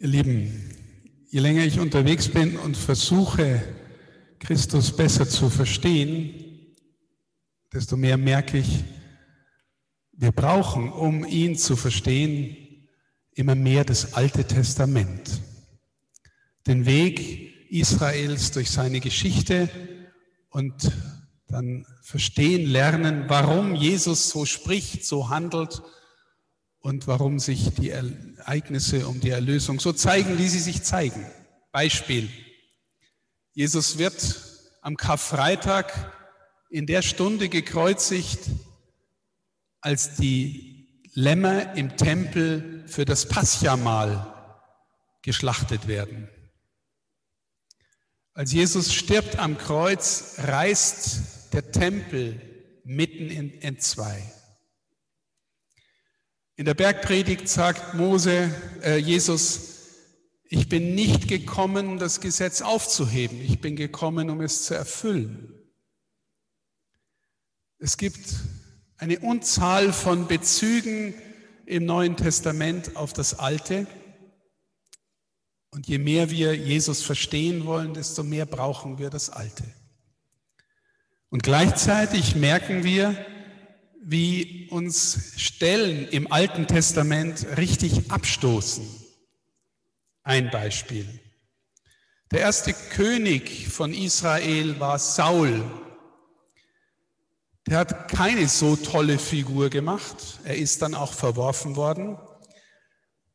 Ihr Lieben, je länger ich unterwegs bin und versuche, Christus besser zu verstehen, desto mehr merke ich, wir brauchen, um ihn zu verstehen, immer mehr das Alte Testament. Den Weg Israels durch seine Geschichte und dann verstehen, lernen, warum Jesus so spricht, so handelt und warum sich die Ereignisse um die Erlösung so zeigen, wie sie sich zeigen. Beispiel. Jesus wird am Karfreitag in der Stunde gekreuzigt, als die Lämmer im Tempel für das Paschamahl geschlachtet werden. Als Jesus stirbt am Kreuz, reißt der Tempel mitten in zwei. In der Bergpredigt sagt Mose, äh, Jesus, ich bin nicht gekommen, das Gesetz aufzuheben, ich bin gekommen, um es zu erfüllen. Es gibt eine Unzahl von Bezügen im Neuen Testament auf das Alte. Und je mehr wir Jesus verstehen wollen, desto mehr brauchen wir das Alte. Und gleichzeitig merken wir, wie uns Stellen im Alten Testament richtig abstoßen. Ein Beispiel. Der erste König von Israel war Saul. Der hat keine so tolle Figur gemacht. Er ist dann auch verworfen worden.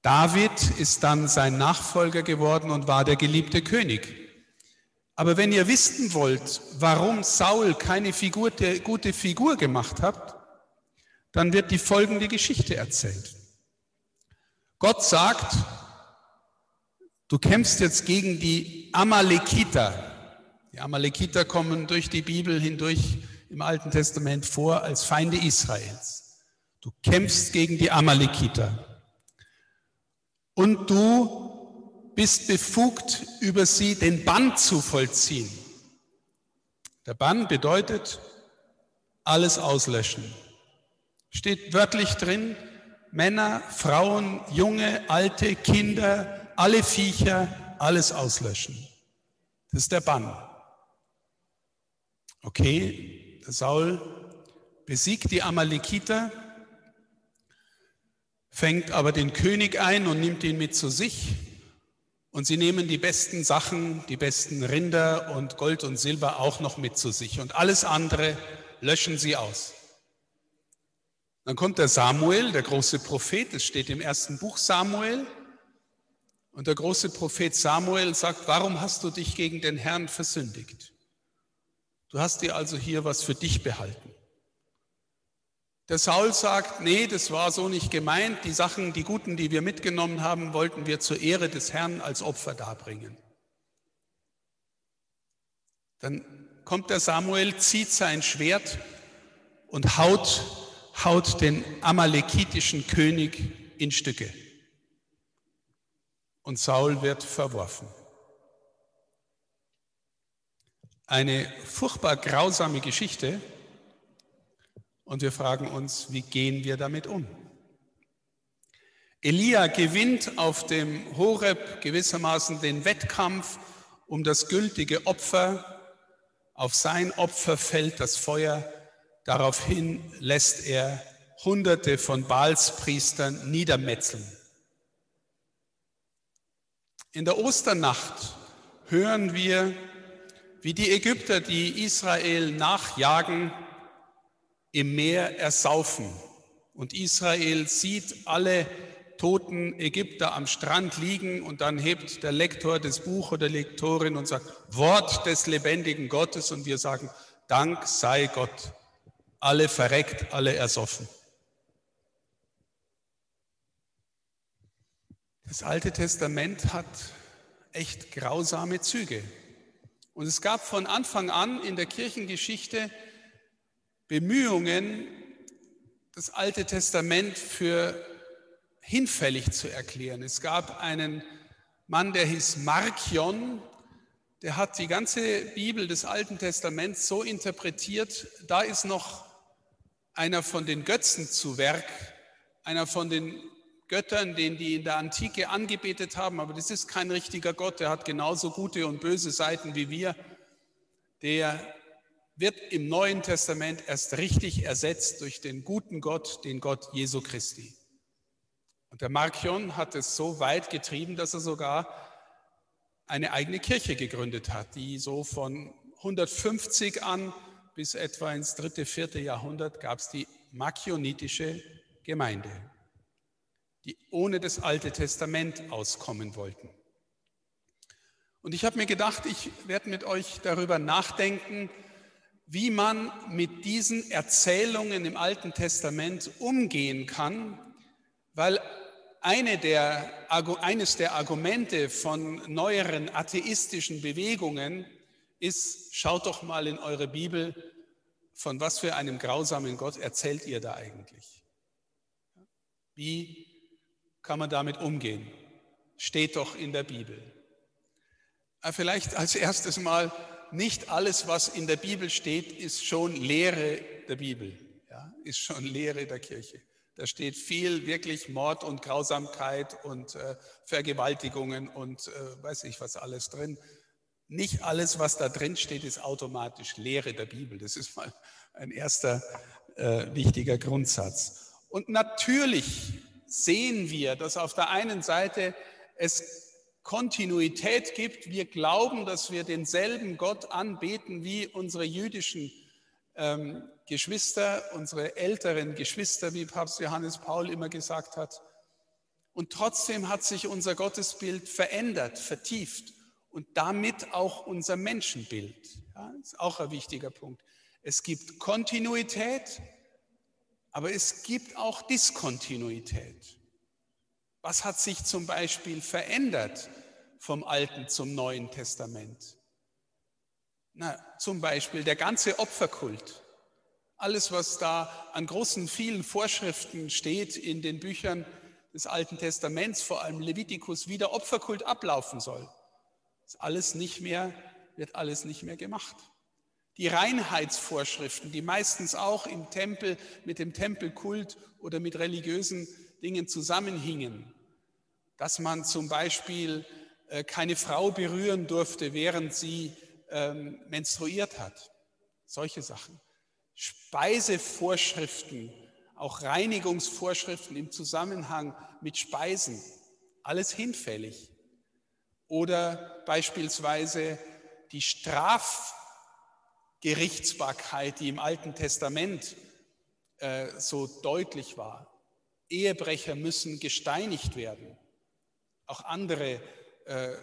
David ist dann sein Nachfolger geworden und war der geliebte König. Aber wenn ihr wissen wollt, warum Saul keine Figur, gute Figur gemacht hat, dann wird die folgende Geschichte erzählt. Gott sagt, du kämpfst jetzt gegen die Amalekiter. Die Amalekiter kommen durch die Bibel hindurch im Alten Testament vor als Feinde Israels. Du kämpfst gegen die Amalekiter. Und du bist befugt, über sie den Bann zu vollziehen. Der Bann bedeutet alles auslöschen. Steht wörtlich drin, Männer, Frauen, junge, alte, Kinder, alle Viecher, alles auslöschen. Das ist der Bann. Okay, Saul besiegt die Amalekiter, fängt aber den König ein und nimmt ihn mit zu sich. Und sie nehmen die besten Sachen, die besten Rinder und Gold und Silber auch noch mit zu sich. Und alles andere löschen sie aus. Dann kommt der Samuel, der große Prophet, es steht im ersten Buch Samuel. Und der große Prophet Samuel sagt, warum hast du dich gegen den Herrn versündigt? Du hast dir also hier was für dich behalten. Der Saul sagt, nee, das war so nicht gemeint. Die Sachen, die guten, die wir mitgenommen haben, wollten wir zur Ehre des Herrn als Opfer darbringen. Dann kommt der Samuel, zieht sein Schwert und haut haut den amalekitischen König in Stücke. Und Saul wird verworfen. Eine furchtbar grausame Geschichte. Und wir fragen uns, wie gehen wir damit um? Elia gewinnt auf dem Horeb gewissermaßen den Wettkampf um das gültige Opfer. Auf sein Opfer fällt das Feuer Daraufhin lässt er Hunderte von Baalspriestern niedermetzeln. In der Osternacht hören wir, wie die Ägypter, die Israel nachjagen, im Meer ersaufen. Und Israel sieht alle toten Ägypter am Strand liegen und dann hebt der Lektor des Buch oder Lektorin und sagt, Wort des lebendigen Gottes und wir sagen, Dank sei Gott alle verreckt, alle ersoffen. Das Alte Testament hat echt grausame Züge. Und es gab von Anfang an in der Kirchengeschichte Bemühungen, das Alte Testament für hinfällig zu erklären. Es gab einen Mann, der hieß Markion, der hat die ganze Bibel des Alten Testaments so interpretiert, da ist noch einer von den Götzen zu Werk, einer von den Göttern, den die in der Antike angebetet haben, aber das ist kein richtiger Gott, der hat genauso gute und böse Seiten wie wir. Der wird im Neuen Testament erst richtig ersetzt durch den guten Gott, den Gott Jesu Christi. Und der Markion hat es so weit getrieben, dass er sogar eine eigene Kirche gegründet hat, die so von 150 an bis etwa ins dritte, vierte Jahrhundert gab es die Markionitische Gemeinde, die ohne das Alte Testament auskommen wollten. Und ich habe mir gedacht, ich werde mit euch darüber nachdenken, wie man mit diesen Erzählungen im Alten Testament umgehen kann, weil eine der, eines der Argumente von neueren atheistischen Bewegungen ist, schaut doch mal in eure Bibel, von was für einem grausamen Gott erzählt ihr da eigentlich? Wie kann man damit umgehen? Steht doch in der Bibel. Vielleicht als erstes mal, nicht alles, was in der Bibel steht, ist schon Lehre der Bibel, ja, ist schon Lehre der Kirche. Da steht viel wirklich Mord und Grausamkeit und äh, Vergewaltigungen und äh, weiß ich was alles drin. Nicht alles, was da drin steht, ist automatisch Lehre der Bibel. Das ist mal ein erster äh, wichtiger Grundsatz. Und natürlich sehen wir, dass auf der einen Seite es Kontinuität gibt. Wir glauben, dass wir denselben Gott anbeten wie unsere jüdischen ähm, Geschwister, unsere älteren Geschwister, wie Papst Johannes Paul immer gesagt hat. Und trotzdem hat sich unser Gottesbild verändert, vertieft und damit auch unser Menschenbild. Ja, ist auch ein wichtiger Punkt. Es gibt Kontinuität, aber es gibt auch Diskontinuität. Was hat sich zum Beispiel verändert vom Alten zum Neuen Testament? Na, zum Beispiel der ganze Opferkult. Alles, was da an großen, vielen Vorschriften steht in den Büchern des Alten Testaments, vor allem Levitikus, wie der Opferkult ablaufen soll, ist alles nicht mehr, wird alles nicht mehr gemacht. Die Reinheitsvorschriften, die meistens auch im Tempel mit dem Tempelkult oder mit religiösen Dingen zusammenhingen. Dass man zum Beispiel äh, keine Frau berühren durfte, während sie ähm, menstruiert hat. Solche Sachen. Speisevorschriften, auch Reinigungsvorschriften im Zusammenhang mit Speisen. Alles hinfällig. Oder beispielsweise die Strafgerichtsbarkeit, die im Alten Testament äh, so deutlich war. Ehebrecher müssen gesteinigt werden. Auch andere äh,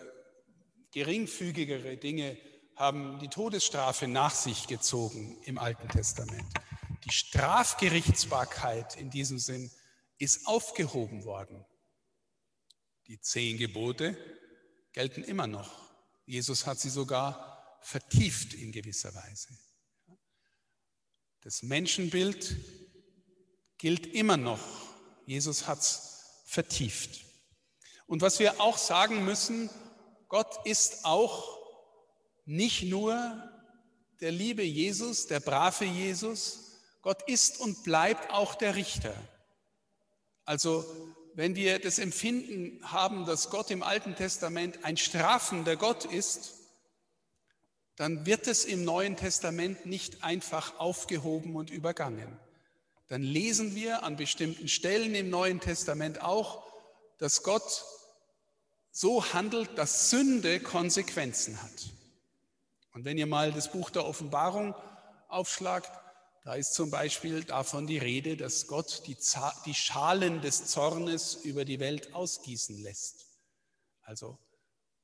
geringfügigere Dinge haben die Todesstrafe nach sich gezogen im Alten Testament. Die Strafgerichtsbarkeit in diesem Sinn ist aufgehoben worden. Die zehn Gebote gelten immer noch. Jesus hat sie sogar vertieft in gewisser Weise. Das Menschenbild gilt immer noch Jesus hat es vertieft. Und was wir auch sagen müssen, Gott ist auch nicht nur der liebe Jesus, der brave Jesus, Gott ist und bleibt auch der Richter. Also wenn wir das Empfinden haben, dass Gott im Alten Testament ein strafender Gott ist, dann wird es im Neuen Testament nicht einfach aufgehoben und übergangen dann lesen wir an bestimmten Stellen im Neuen Testament auch, dass Gott so handelt, dass Sünde Konsequenzen hat. Und wenn ihr mal das Buch der Offenbarung aufschlagt, da ist zum Beispiel davon die Rede, dass Gott die, die Schalen des Zornes über die Welt ausgießen lässt. Also,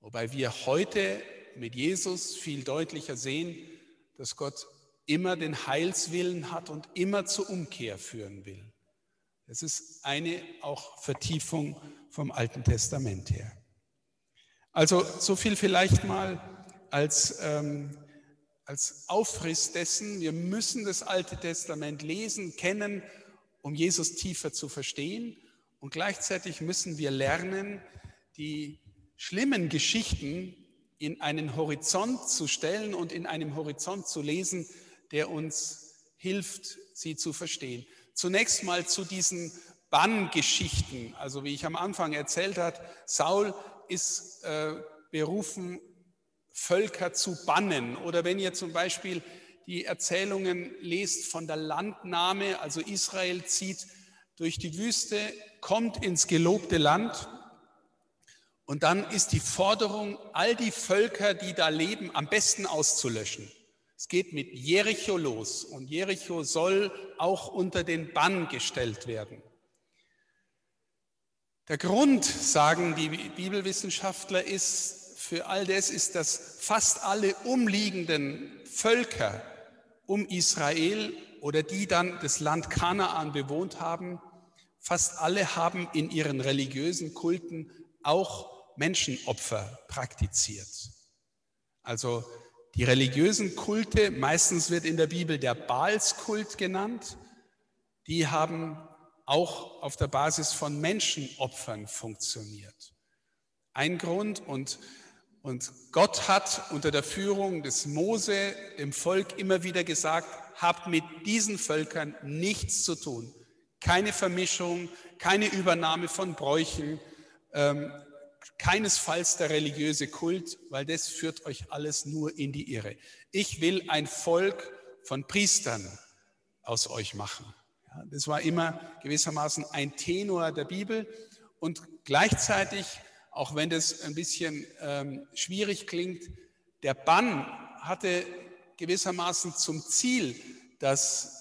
wobei wir heute mit Jesus viel deutlicher sehen, dass Gott immer den Heilswillen hat und immer zur Umkehr führen will. Das ist eine auch Vertiefung vom Alten Testament her. Also so viel vielleicht mal als, ähm, als Aufriss dessen. Wir müssen das Alte Testament lesen, kennen, um Jesus tiefer zu verstehen. Und gleichzeitig müssen wir lernen, die schlimmen Geschichten in einen Horizont zu stellen und in einem Horizont zu lesen, der uns hilft, sie zu verstehen. Zunächst mal zu diesen Banngeschichten. Also wie ich am Anfang erzählt habe, Saul ist äh, berufen, Völker zu bannen. Oder wenn ihr zum Beispiel die Erzählungen lest von der Landnahme, also Israel zieht durch die Wüste, kommt ins gelobte Land und dann ist die Forderung, all die Völker, die da leben, am besten auszulöschen. Es geht mit Jericho los und Jericho soll auch unter den Bann gestellt werden. Der Grund, sagen die Bibelwissenschaftler, ist für all das ist, dass fast alle umliegenden Völker um Israel oder die dann das Land Kanaan bewohnt haben, fast alle haben in ihren religiösen Kulten auch Menschenopfer praktiziert. Also die religiösen Kulte, meistens wird in der Bibel der Baalskult genannt, die haben auch auf der Basis von Menschenopfern funktioniert. Ein Grund und, und Gott hat unter der Führung des Mose dem Volk immer wieder gesagt, habt mit diesen Völkern nichts zu tun. Keine Vermischung, keine Übernahme von Bräuchen, ähm, keinesfalls der religiöse Kult, weil das führt euch alles nur in die Irre. Ich will ein Volk von Priestern aus euch machen. Ja, das war immer gewissermaßen ein Tenor der Bibel und gleichzeitig, auch wenn das ein bisschen ähm, schwierig klingt, der Bann hatte gewissermaßen zum Ziel, dass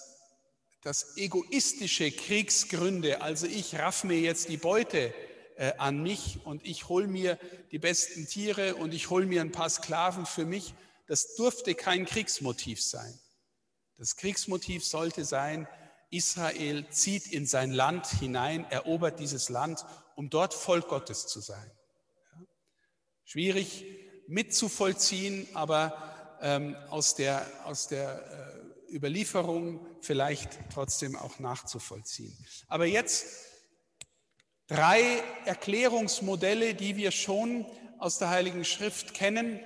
dass egoistische Kriegsgründe, also ich raff mir jetzt die Beute äh, an mich und ich hole mir die besten Tiere und ich hole mir ein paar Sklaven für mich. Das durfte kein Kriegsmotiv sein. Das Kriegsmotiv sollte sein, Israel zieht in sein Land hinein, erobert dieses Land, um dort Volk Gottes zu sein. Schwierig mitzuvollziehen, aber ähm, aus der, aus der äh, Überlieferung vielleicht trotzdem auch nachzuvollziehen. Aber jetzt Drei Erklärungsmodelle, die wir schon aus der Heiligen Schrift kennen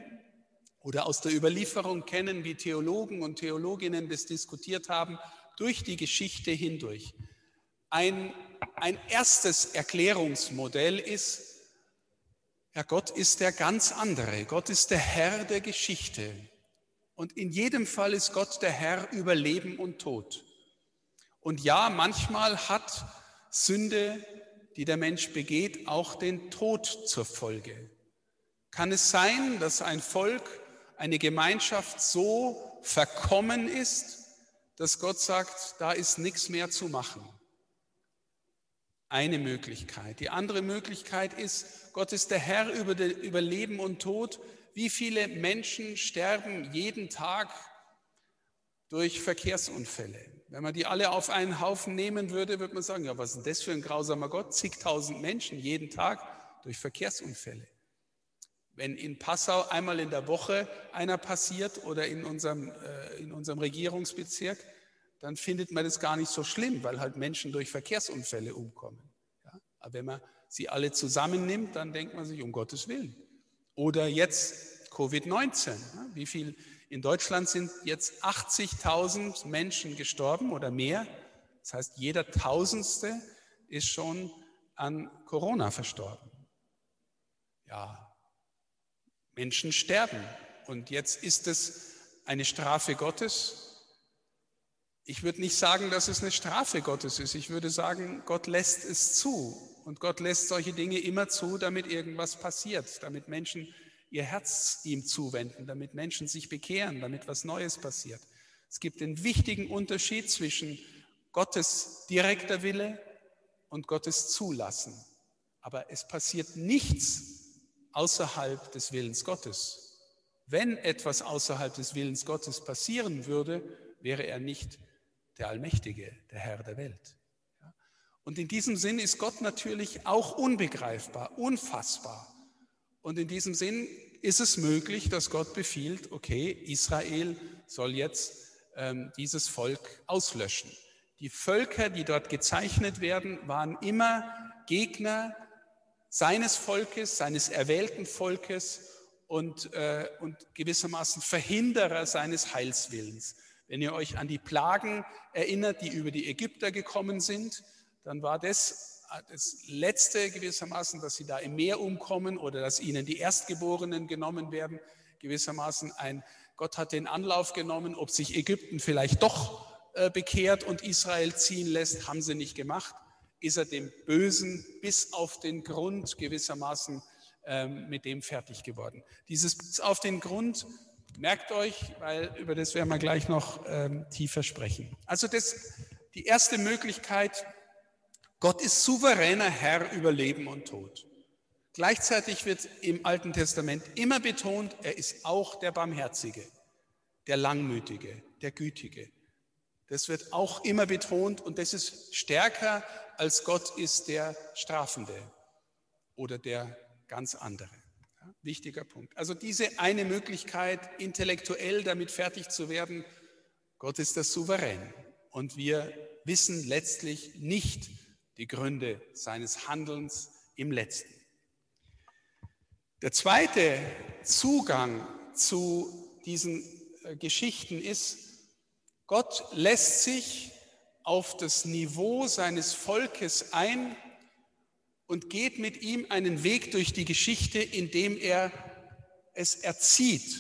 oder aus der Überlieferung kennen, wie Theologen und Theologinnen das diskutiert haben, durch die Geschichte hindurch. Ein, ein erstes Erklärungsmodell ist, ja, Gott ist der ganz andere. Gott ist der Herr der Geschichte. Und in jedem Fall ist Gott der Herr über Leben und Tod. Und ja, manchmal hat Sünde die der Mensch begeht, auch den Tod zur Folge. Kann es sein, dass ein Volk, eine Gemeinschaft so verkommen ist, dass Gott sagt, da ist nichts mehr zu machen? Eine Möglichkeit. Die andere Möglichkeit ist, Gott ist der Herr über, über Leben und Tod. Wie viele Menschen sterben jeden Tag durch Verkehrsunfälle? Wenn man die alle auf einen Haufen nehmen würde, würde man sagen, ja, was ist denn das für ein grausamer Gott? Zigtausend Menschen jeden Tag durch Verkehrsunfälle. Wenn in Passau einmal in der Woche einer passiert oder in unserem, äh, in unserem Regierungsbezirk, dann findet man das gar nicht so schlimm, weil halt Menschen durch Verkehrsunfälle umkommen. Ja? Aber wenn man sie alle zusammennimmt, dann denkt man sich, um Gottes Willen. Oder jetzt Covid-19. Ja? Wie viel in Deutschland sind jetzt 80.000 Menschen gestorben oder mehr. Das heißt, jeder Tausendste ist schon an Corona verstorben. Ja, Menschen sterben. Und jetzt ist es eine Strafe Gottes. Ich würde nicht sagen, dass es eine Strafe Gottes ist. Ich würde sagen, Gott lässt es zu. Und Gott lässt solche Dinge immer zu, damit irgendwas passiert, damit Menschen ihr Herz ihm zuwenden, damit Menschen sich bekehren, damit was Neues passiert. Es gibt den wichtigen Unterschied zwischen Gottes direkter Wille und Gottes Zulassen. Aber es passiert nichts außerhalb des Willens Gottes. Wenn etwas außerhalb des Willens Gottes passieren würde, wäre er nicht der Allmächtige, der Herr der Welt. Und in diesem Sinn ist Gott natürlich auch unbegreifbar, unfassbar. Und in diesem Sinn ist es möglich, dass Gott befiehlt, okay, Israel soll jetzt ähm, dieses Volk auslöschen. Die Völker, die dort gezeichnet werden, waren immer Gegner seines Volkes, seines erwählten Volkes und, äh, und gewissermaßen Verhinderer seines Heilswillens. Wenn ihr euch an die Plagen erinnert, die über die Ägypter gekommen sind, dann war das das Letzte gewissermaßen, dass sie da im Meer umkommen oder dass ihnen die Erstgeborenen genommen werden, gewissermaßen ein, Gott hat den Anlauf genommen, ob sich Ägypten vielleicht doch äh, bekehrt und Israel ziehen lässt, haben sie nicht gemacht. Ist er dem Bösen bis auf den Grund gewissermaßen ähm, mit dem fertig geworden. Dieses bis auf den Grund merkt euch, weil über das werden wir gleich noch ähm, tiefer sprechen. Also das, die erste Möglichkeit, Gott ist souveräner Herr über Leben und Tod. Gleichzeitig wird im Alten Testament immer betont, er ist auch der Barmherzige, der Langmütige, der Gütige. Das wird auch immer betont und das ist stärker als Gott ist der Strafende oder der ganz andere. Wichtiger Punkt. Also diese eine Möglichkeit, intellektuell damit fertig zu werden, Gott ist das Souverän und wir wissen letztlich nicht, die Gründe seines Handelns im letzten. Der zweite Zugang zu diesen äh, Geschichten ist, Gott lässt sich auf das Niveau seines Volkes ein und geht mit ihm einen Weg durch die Geschichte, indem er es erzieht,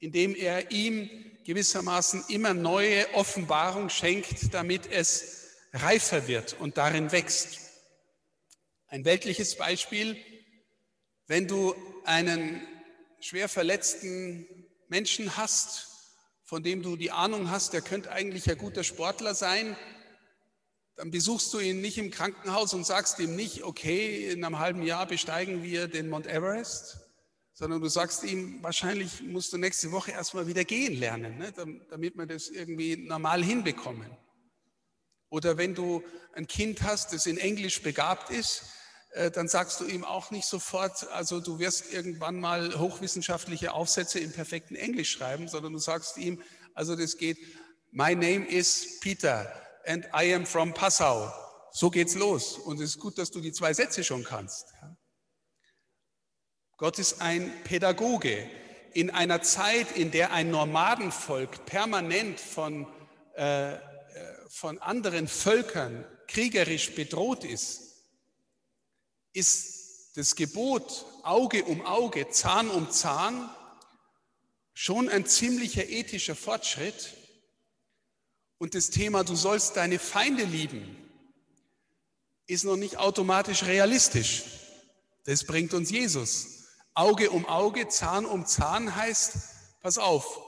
indem er ihm gewissermaßen immer neue Offenbarung schenkt, damit es reifer wird und darin wächst. Ein weltliches Beispiel, wenn du einen schwer verletzten Menschen hast, von dem du die Ahnung hast, der könnte eigentlich ein guter Sportler sein, dann besuchst du ihn nicht im Krankenhaus und sagst ihm nicht, okay, in einem halben Jahr besteigen wir den Mount Everest, sondern du sagst ihm, wahrscheinlich musst du nächste Woche erstmal wieder gehen lernen, ne, damit wir das irgendwie normal hinbekommen. Oder wenn du ein Kind hast, das in Englisch begabt ist, äh, dann sagst du ihm auch nicht sofort, also du wirst irgendwann mal hochwissenschaftliche Aufsätze im perfekten Englisch schreiben, sondern du sagst ihm, also das geht, my name is Peter and I am from Passau. So geht's los. Und es ist gut, dass du die zwei Sätze schon kannst. Gott ist ein Pädagoge. In einer Zeit, in der ein Nomadenvolk permanent von äh, von anderen Völkern kriegerisch bedroht ist, ist das Gebot Auge um Auge, Zahn um Zahn schon ein ziemlicher ethischer Fortschritt. Und das Thema, du sollst deine Feinde lieben, ist noch nicht automatisch realistisch. Das bringt uns Jesus. Auge um Auge, Zahn um Zahn heißt, pass auf,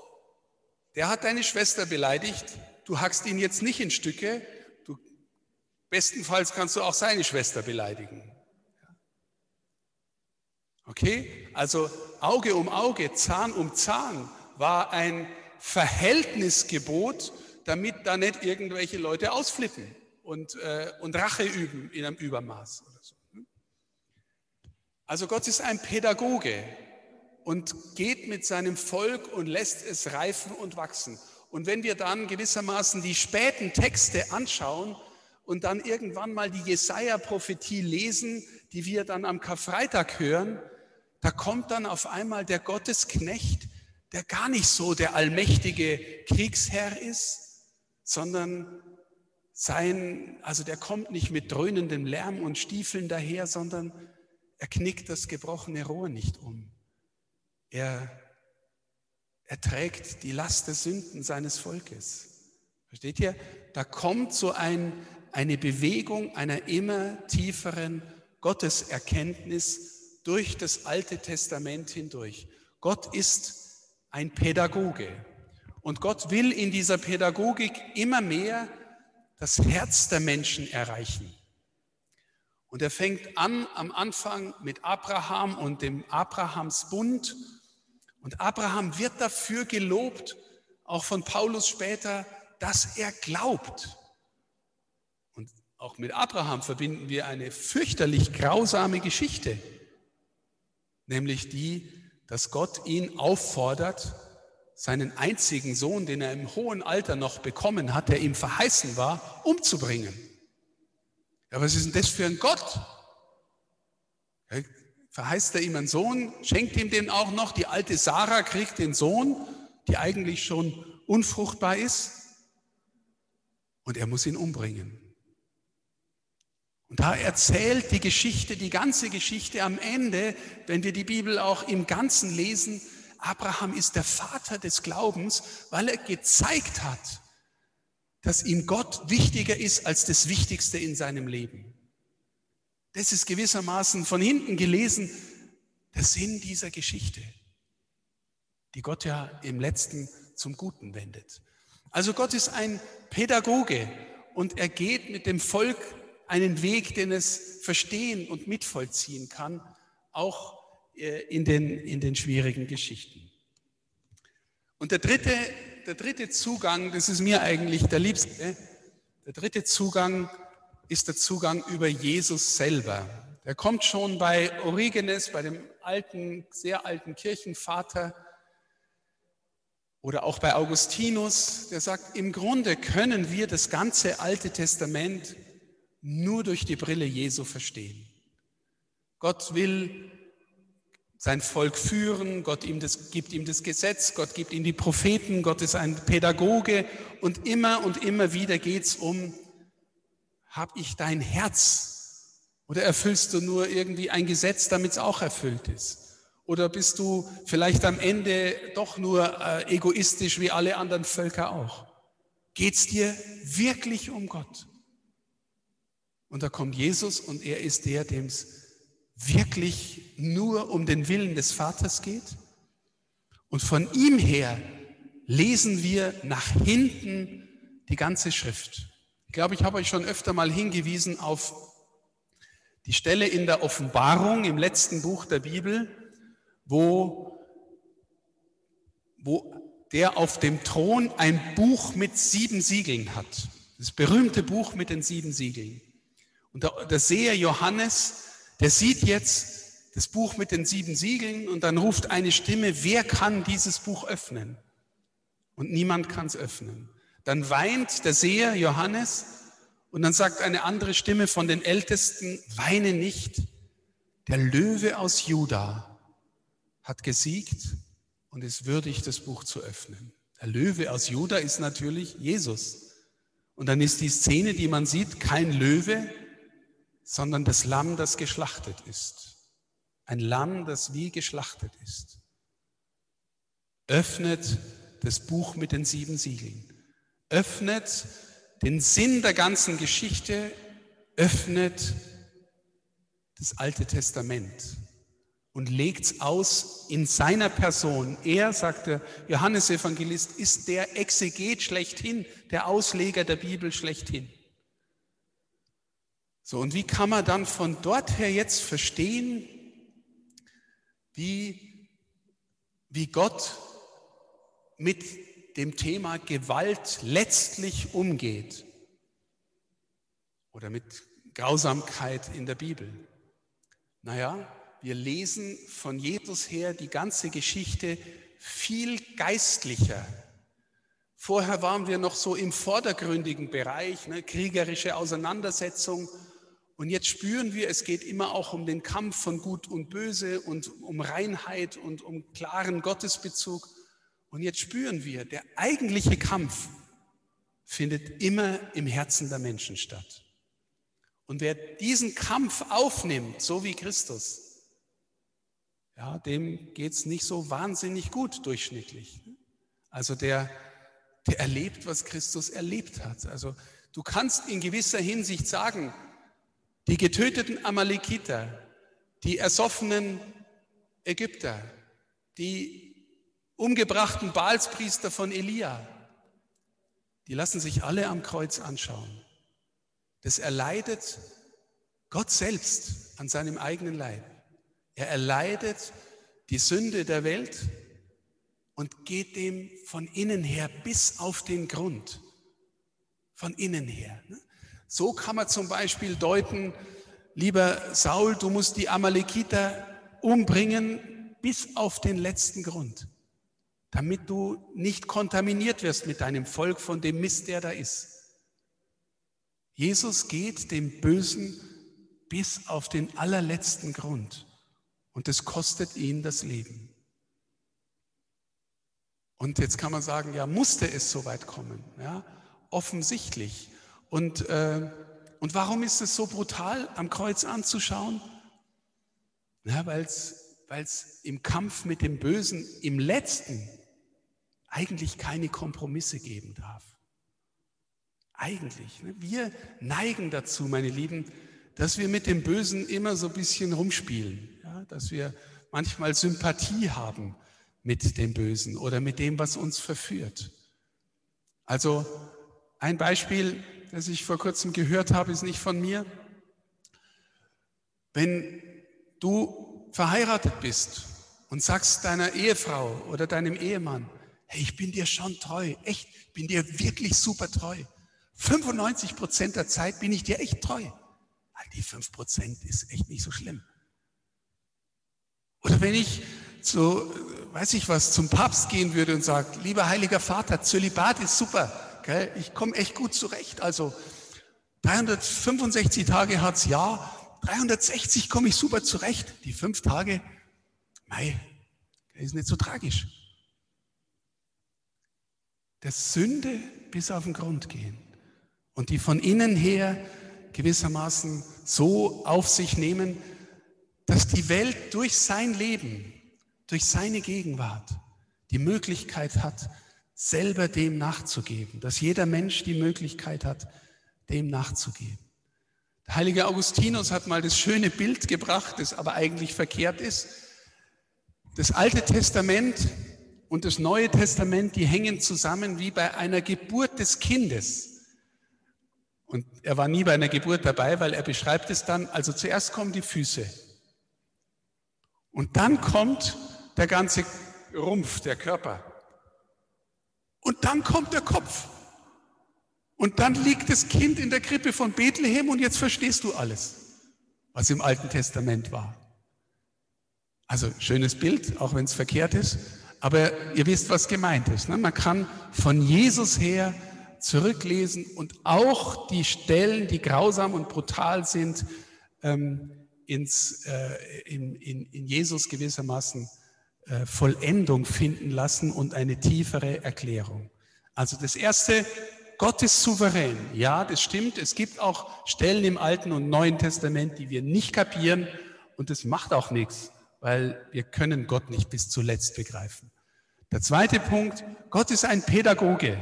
der hat deine Schwester beleidigt, du hackst ihn jetzt nicht in Stücke, du, bestenfalls kannst du auch seine Schwester beleidigen. Okay, also Auge um Auge, Zahn um Zahn war ein Verhältnisgebot, damit da nicht irgendwelche Leute ausflippen und, äh, und Rache üben in einem Übermaß oder so. Ne? Also Gott ist ein Pädagoge und geht mit seinem Volk und lässt es reifen und wachsen. Und wenn wir dann gewissermaßen die späten Texte anschauen und dann irgendwann mal die Jesaja-Prophetie lesen, die wir dann am Karfreitag hören, da kommt dann auf einmal der Gottesknecht, der gar nicht so der allmächtige Kriegsherr ist, sondern sein, also der kommt nicht mit dröhnendem Lärm und Stiefeln daher, sondern er knickt das gebrochene Rohr nicht um. Er er trägt die Last der Sünden seines Volkes. Versteht ihr? Da kommt so ein, eine Bewegung einer immer tieferen Gotteserkenntnis durch das Alte Testament hindurch. Gott ist ein Pädagoge. Und Gott will in dieser Pädagogik immer mehr das Herz der Menschen erreichen. Und er fängt an am Anfang mit Abraham und dem Abrahamsbund und Abraham wird dafür gelobt, auch von Paulus später, dass er glaubt. Und auch mit Abraham verbinden wir eine fürchterlich grausame Geschichte, nämlich die, dass Gott ihn auffordert, seinen einzigen Sohn, den er im hohen Alter noch bekommen hat, der ihm verheißen war, umzubringen. Ja, was ist denn das für ein Gott? verheißt er ihm einen Sohn, schenkt ihm den auch noch. Die alte Sarah kriegt den Sohn, die eigentlich schon unfruchtbar ist. Und er muss ihn umbringen. Und da erzählt die Geschichte, die ganze Geschichte am Ende, wenn wir die Bibel auch im Ganzen lesen, Abraham ist der Vater des Glaubens, weil er gezeigt hat, dass ihm Gott wichtiger ist als das Wichtigste in seinem Leben. Das ist gewissermaßen von hinten gelesen der Sinn dieser Geschichte, die Gott ja im letzten zum Guten wendet. Also Gott ist ein Pädagoge und er geht mit dem Volk einen Weg, den es verstehen und mitvollziehen kann, auch in den, in den schwierigen Geschichten. Und der dritte, der dritte Zugang, das ist mir eigentlich der liebste, der dritte Zugang ist der Zugang über Jesus selber. Der kommt schon bei Origenes, bei dem alten, sehr alten Kirchenvater, oder auch bei Augustinus, der sagt, im Grunde können wir das ganze Alte Testament nur durch die Brille Jesu verstehen. Gott will sein Volk führen, Gott ihm das, gibt ihm das Gesetz, Gott gibt ihm die Propheten, Gott ist ein Pädagoge und immer und immer wieder geht es um, habe ich dein Herz oder erfüllst du nur irgendwie ein Gesetz, damit es auch erfüllt ist? Oder bist du vielleicht am Ende doch nur äh, egoistisch wie alle anderen Völker auch? Geht es dir wirklich um Gott? Und da kommt Jesus und er ist der, dem es wirklich nur um den Willen des Vaters geht. Und von ihm her lesen wir nach hinten die ganze Schrift. Ich glaube, ich habe euch schon öfter mal hingewiesen auf die Stelle in der Offenbarung im letzten Buch der Bibel, wo, wo der auf dem Thron ein Buch mit sieben Siegeln hat. Das berühmte Buch mit den sieben Siegeln. Und der, der Seher Johannes, der sieht jetzt das Buch mit den sieben Siegeln und dann ruft eine Stimme, wer kann dieses Buch öffnen? Und niemand kann es öffnen. Dann weint der Seher Johannes und dann sagt eine andere Stimme von den Ältesten, weine nicht, der Löwe aus Juda hat gesiegt und ist würdig, das Buch zu öffnen. Der Löwe aus Juda ist natürlich Jesus. Und dann ist die Szene, die man sieht, kein Löwe, sondern das Lamm, das geschlachtet ist. Ein Lamm, das wie geschlachtet ist. Öffnet das Buch mit den sieben Siegeln. Öffnet den Sinn der ganzen Geschichte. Öffnet das Alte Testament und legt es aus in seiner Person. Er, sagt der Johannesevangelist, ist der Exeget schlechthin, der Ausleger der Bibel schlechthin. So, und wie kann man dann von dort her jetzt verstehen, wie, wie Gott mit dem Thema Gewalt letztlich umgeht oder mit Grausamkeit in der Bibel? Naja, wir lesen von Jesus her die ganze Geschichte viel geistlicher. Vorher waren wir noch so im vordergründigen Bereich, ne, kriegerische Auseinandersetzung und jetzt spüren wir, es geht immer auch um den Kampf von Gut und Böse und um Reinheit und um klaren Gottesbezug. Und jetzt spüren wir, der eigentliche Kampf findet immer im Herzen der Menschen statt. Und wer diesen Kampf aufnimmt, so wie Christus, ja, dem geht es nicht so wahnsinnig gut durchschnittlich. Also der, der erlebt, was Christus erlebt hat. Also du kannst in gewisser Hinsicht sagen, die getöteten Amalekiter, die ersoffenen Ägypter, die umgebrachten Baalspriester von Elia, die lassen sich alle am Kreuz anschauen. Das erleidet Gott selbst an seinem eigenen Leib. Er erleidet die Sünde der Welt und geht dem von innen her bis auf den Grund. Von innen her. Ne? So kann man zum Beispiel deuten, lieber Saul, du musst die Amalekiter umbringen bis auf den letzten Grund, damit du nicht kontaminiert wirst mit deinem Volk von dem Mist, der da ist. Jesus geht dem Bösen bis auf den allerletzten Grund und es kostet ihn das Leben. Und jetzt kann man sagen, ja, musste es so weit kommen? Ja, offensichtlich. Und äh, und warum ist es so brutal, am Kreuz anzuschauen? Ja, weil es im Kampf mit dem Bösen im letzten eigentlich keine Kompromisse geben darf. Eigentlich. Ne? Wir neigen dazu, meine Lieben, dass wir mit dem Bösen immer so ein bisschen rumspielen, ja? dass wir manchmal Sympathie haben mit dem Bösen oder mit dem, was uns verführt. Also ein Beispiel, das ich vor kurzem gehört habe, ist nicht von mir. Wenn du verheiratet bist und sagst deiner Ehefrau oder deinem Ehemann, hey, ich bin dir schon treu, echt, ich bin dir wirklich super treu. 95 Prozent der Zeit bin ich dir echt treu. Die 5 Prozent ist echt nicht so schlimm. Oder wenn ich so, weiß ich was, zum Papst gehen würde und sage, lieber Heiliger Vater, Zölibat ist super, gell? ich komme echt gut zurecht. Also 365 Tage hat's ja, 360 komme ich super zurecht. Die fünf Tage, mei, ist nicht so tragisch. Der Sünde bis auf den Grund gehen und die von innen her gewissermaßen so auf sich nehmen, dass die Welt durch sein Leben, durch seine Gegenwart die Möglichkeit hat, selber dem nachzugeben, dass jeder Mensch die Möglichkeit hat, dem nachzugeben. Der heilige Augustinus hat mal das schöne Bild gebracht, das aber eigentlich verkehrt ist. Das Alte Testament und das Neue Testament, die hängen zusammen wie bei einer Geburt des Kindes. Und er war nie bei einer Geburt dabei, weil er beschreibt es dann, also zuerst kommen die Füße. Und dann kommt der ganze Rumpf, der Körper. Und dann kommt der Kopf. Und dann liegt das Kind in der Krippe von Bethlehem und jetzt verstehst du alles, was im Alten Testament war. Also schönes Bild, auch wenn es verkehrt ist, aber ihr wisst, was gemeint ist. Ne? Man kann von Jesus her zurücklesen und auch die Stellen, die grausam und brutal sind, ähm, ins, äh, in, in, in Jesus gewissermaßen Vollendung finden lassen und eine tiefere Erklärung. Also das Erste, Gott ist souverän. Ja, das stimmt. Es gibt auch Stellen im Alten und Neuen Testament, die wir nicht kapieren und das macht auch nichts, weil wir können Gott nicht bis zuletzt begreifen. Der zweite Punkt, Gott ist ein Pädagoge.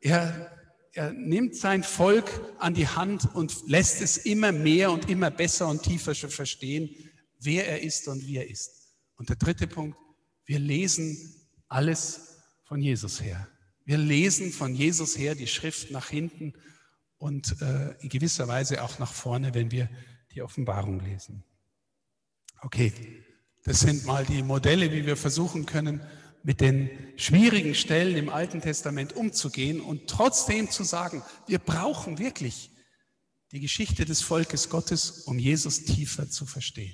Er, er nimmt sein Volk an die Hand und lässt es immer mehr und immer besser und tiefer verstehen, wer er ist und wie er ist. Und der dritte Punkt, wir lesen alles von Jesus her. Wir lesen von Jesus her die Schrift nach hinten und äh, in gewisser Weise auch nach vorne, wenn wir die Offenbarung lesen. Okay, das sind mal die Modelle, wie wir versuchen können, mit den schwierigen Stellen im Alten Testament umzugehen und trotzdem zu sagen, wir brauchen wirklich die Geschichte des Volkes Gottes, um Jesus tiefer zu verstehen.